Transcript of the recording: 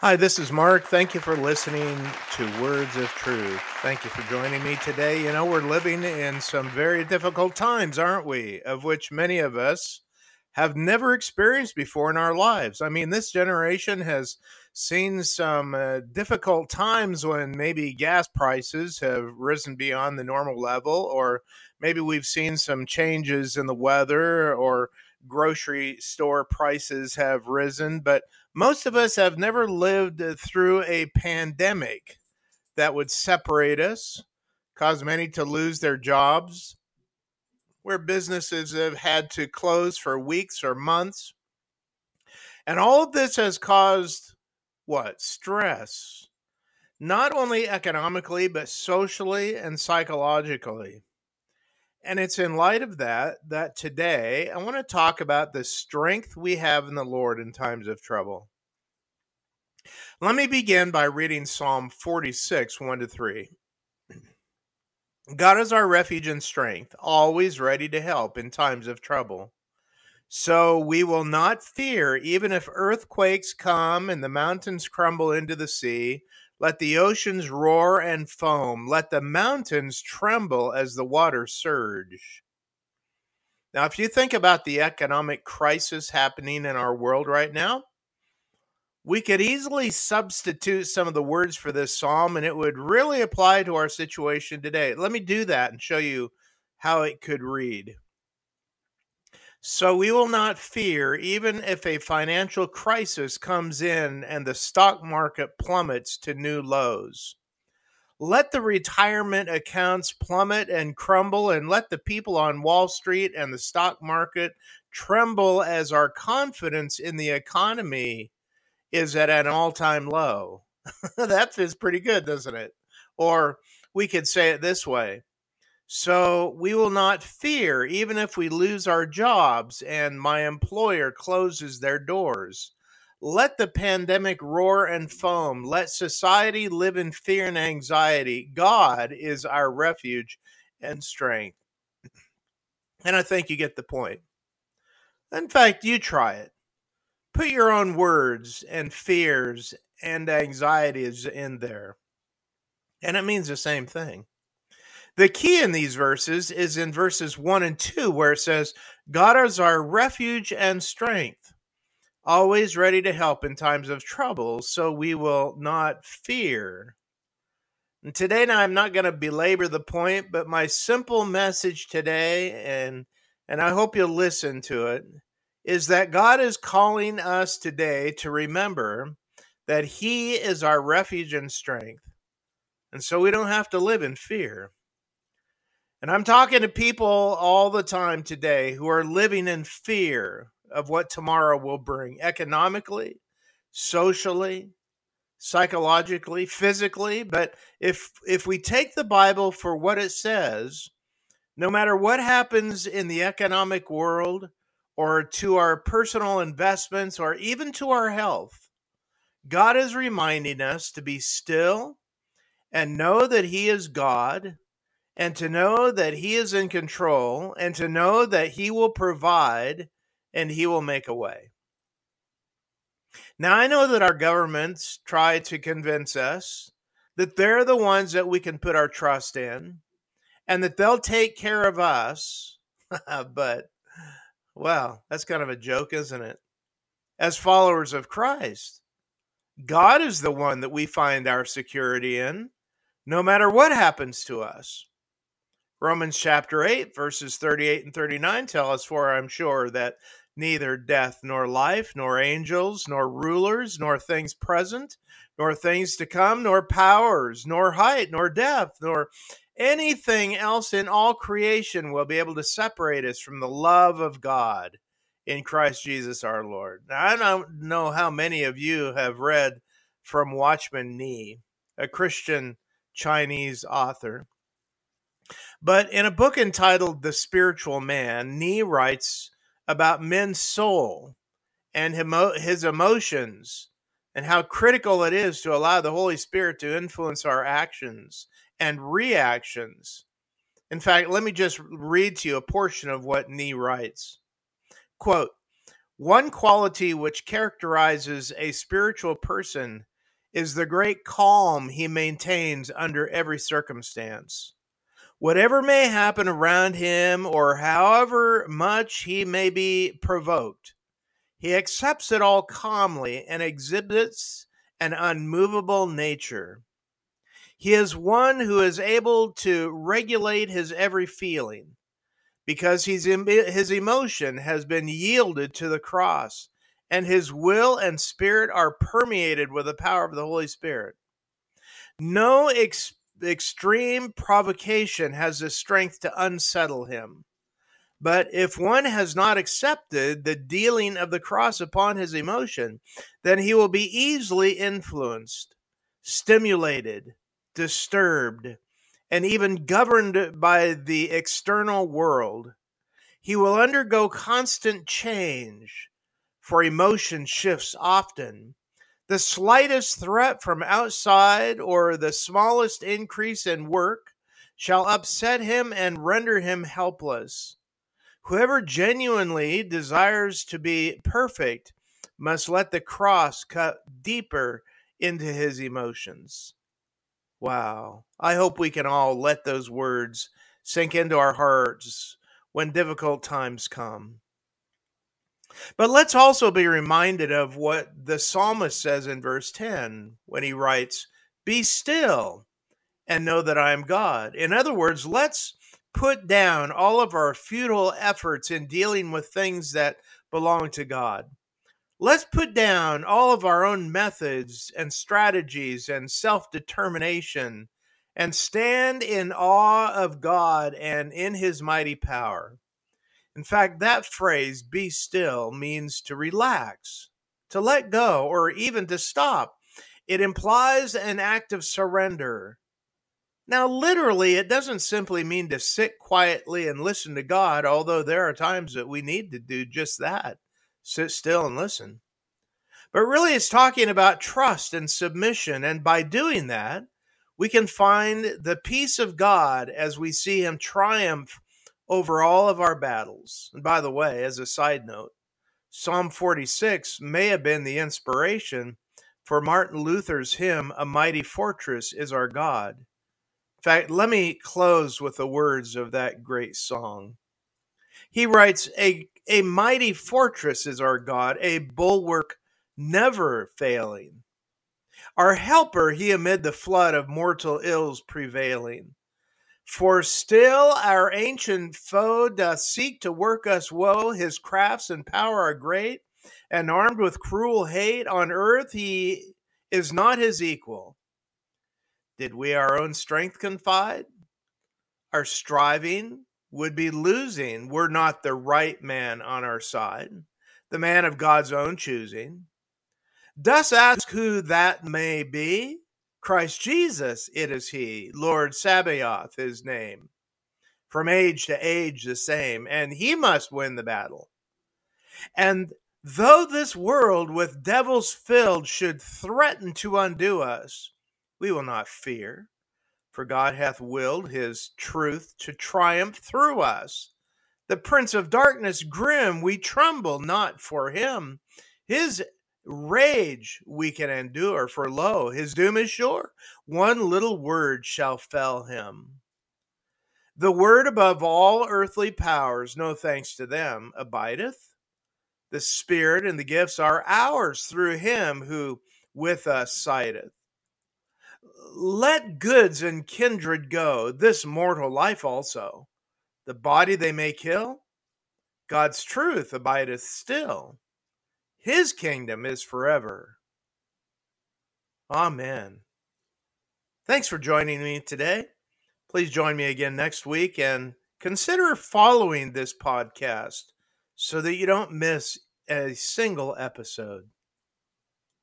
Hi, this is Mark. Thank you for listening to Words of Truth. Thank you for joining me today. You know, we're living in some very difficult times, aren't we? Of which many of us have never experienced before in our lives. I mean, this generation has seen some uh, difficult times when maybe gas prices have risen beyond the normal level, or maybe we've seen some changes in the weather, or grocery store prices have risen. But most of us have never lived uh, through a pandemic that would separate us, cause many to lose their jobs, where businesses have had to close for weeks or months. And all of this has caused what? Stress, not only economically, but socially and psychologically. And it's in light of that that today I want to talk about the strength we have in the Lord in times of trouble. Let me begin by reading Psalm 46, 1 to 3. God is our refuge and strength, always ready to help in times of trouble. So we will not fear, even if earthquakes come and the mountains crumble into the sea. Let the oceans roar and foam. Let the mountains tremble as the waters surge. Now, if you think about the economic crisis happening in our world right now, we could easily substitute some of the words for this psalm and it would really apply to our situation today. Let me do that and show you how it could read. So we will not fear, even if a financial crisis comes in and the stock market plummets to new lows. Let the retirement accounts plummet and crumble, and let the people on Wall Street and the stock market tremble as our confidence in the economy is at an all time low. that pretty good, doesn't it? Or we could say it this way So we will not fear, even if we lose our jobs and my employer closes their doors. Let the pandemic roar and foam. Let society live in fear and anxiety. God is our refuge and strength. And I think you get the point. In fact, you try it put your own words and fears and anxieties in there. And it means the same thing. The key in these verses is in verses 1 and 2, where it says, God is our refuge and strength, always ready to help in times of trouble, so we will not fear. And today, now I'm not going to belabor the point, but my simple message today, and and I hope you'll listen to it, is that God is calling us today to remember that He is our refuge and strength. And so we don't have to live in fear. And I'm talking to people all the time today who are living in fear of what tomorrow will bring economically, socially, psychologically, physically, but if if we take the Bible for what it says, no matter what happens in the economic world, or to our personal investments or even to our health, God is reminding us to be still and know that He is God and to know that He is in control and to know that He will provide and He will make a way. Now, I know that our governments try to convince us that they're the ones that we can put our trust in and that they'll take care of us, but well, that's kind of a joke, isn't it? As followers of Christ, God is the one that we find our security in, no matter what happens to us. Romans chapter 8, verses 38 and 39 tell us, For I'm sure that neither death nor life, nor angels, nor rulers, nor things present, nor things to come, nor powers, nor height, nor depth, nor anything else in all creation will be able to separate us from the love of God in Christ Jesus our Lord. Now, I don't know how many of you have read from Watchman Nee, a Christian Chinese author. But in a book entitled The Spiritual Man, Nee writes about men's soul and his emotions and how critical it is to allow the Holy Spirit to influence our actions and reactions. In fact, let me just read to you a portion of what Nee writes. Quote, one quality which characterizes a spiritual person is the great calm he maintains under every circumstance. Whatever may happen around him, or however much he may be provoked, he accepts it all calmly and exhibits an unmovable nature. He is one who is able to regulate his every feeling because his emotion has been yielded to the cross and his will and spirit are permeated with the power of the Holy Spirit. No ex- extreme provocation has the strength to unsettle him. But if one has not accepted the dealing of the cross upon his emotion, then he will be easily influenced, stimulated, disturbed, and even governed by the external world. He will undergo constant change, for emotion shifts often. The slightest threat from outside or the smallest increase in work shall upset him and render him helpless. Whoever genuinely desires to be perfect must let the cross cut deeper into his emotions. Wow. I hope we can all let those words sink into our hearts when difficult times come. But let's also be reminded of what the psalmist says in verse 10 when he writes, Be still and know that I am God. In other words, let's put down all of our futile efforts in dealing with things that belong to God. Let's put down all of our own methods and strategies and self determination and stand in awe of God and in his mighty power. In fact, that phrase, be still, means to relax, to let go, or even to stop. It implies an act of surrender, now, literally, it doesn't simply mean to sit quietly and listen to God, although there are times that we need to do just that sit still and listen. But really, it's talking about trust and submission. And by doing that, we can find the peace of God as we see Him triumph over all of our battles. And by the way, as a side note, Psalm 46 may have been the inspiration for Martin Luther's hymn, A Mighty Fortress is Our God. In fact, let me close with the words of that great song. He writes, A, a mighty fortress is our God, a bulwark never failing. Our helper, he amid the flood of mortal ills prevailing. For still our ancient foe doth seek to work us woe. His crafts and power are great, and armed with cruel hate on earth he is not his equal. Did we our own strength confide? Our striving would be losing were not the right man on our side, the man of God's own choosing. Dost ask who that may be? Christ Jesus, it is he, Lord Sabaoth, his name. From age to age the same, and he must win the battle. And though this world with devils filled should threaten to undo us, we will not fear, for God hath willed his truth to triumph through us. The prince of darkness grim, we tremble not for him. His rage we can endure, for lo, his doom is sure. One little word shall fell him. The word above all earthly powers, no thanks to them, abideth. The Spirit and the gifts are ours through him who with us sideth let goods and kindred go, this mortal life also. The body they may kill, God's truth abideth still. His kingdom is forever. Amen. Thanks for joining me today. Please join me again next week and consider following this podcast so that you don't miss a single episode.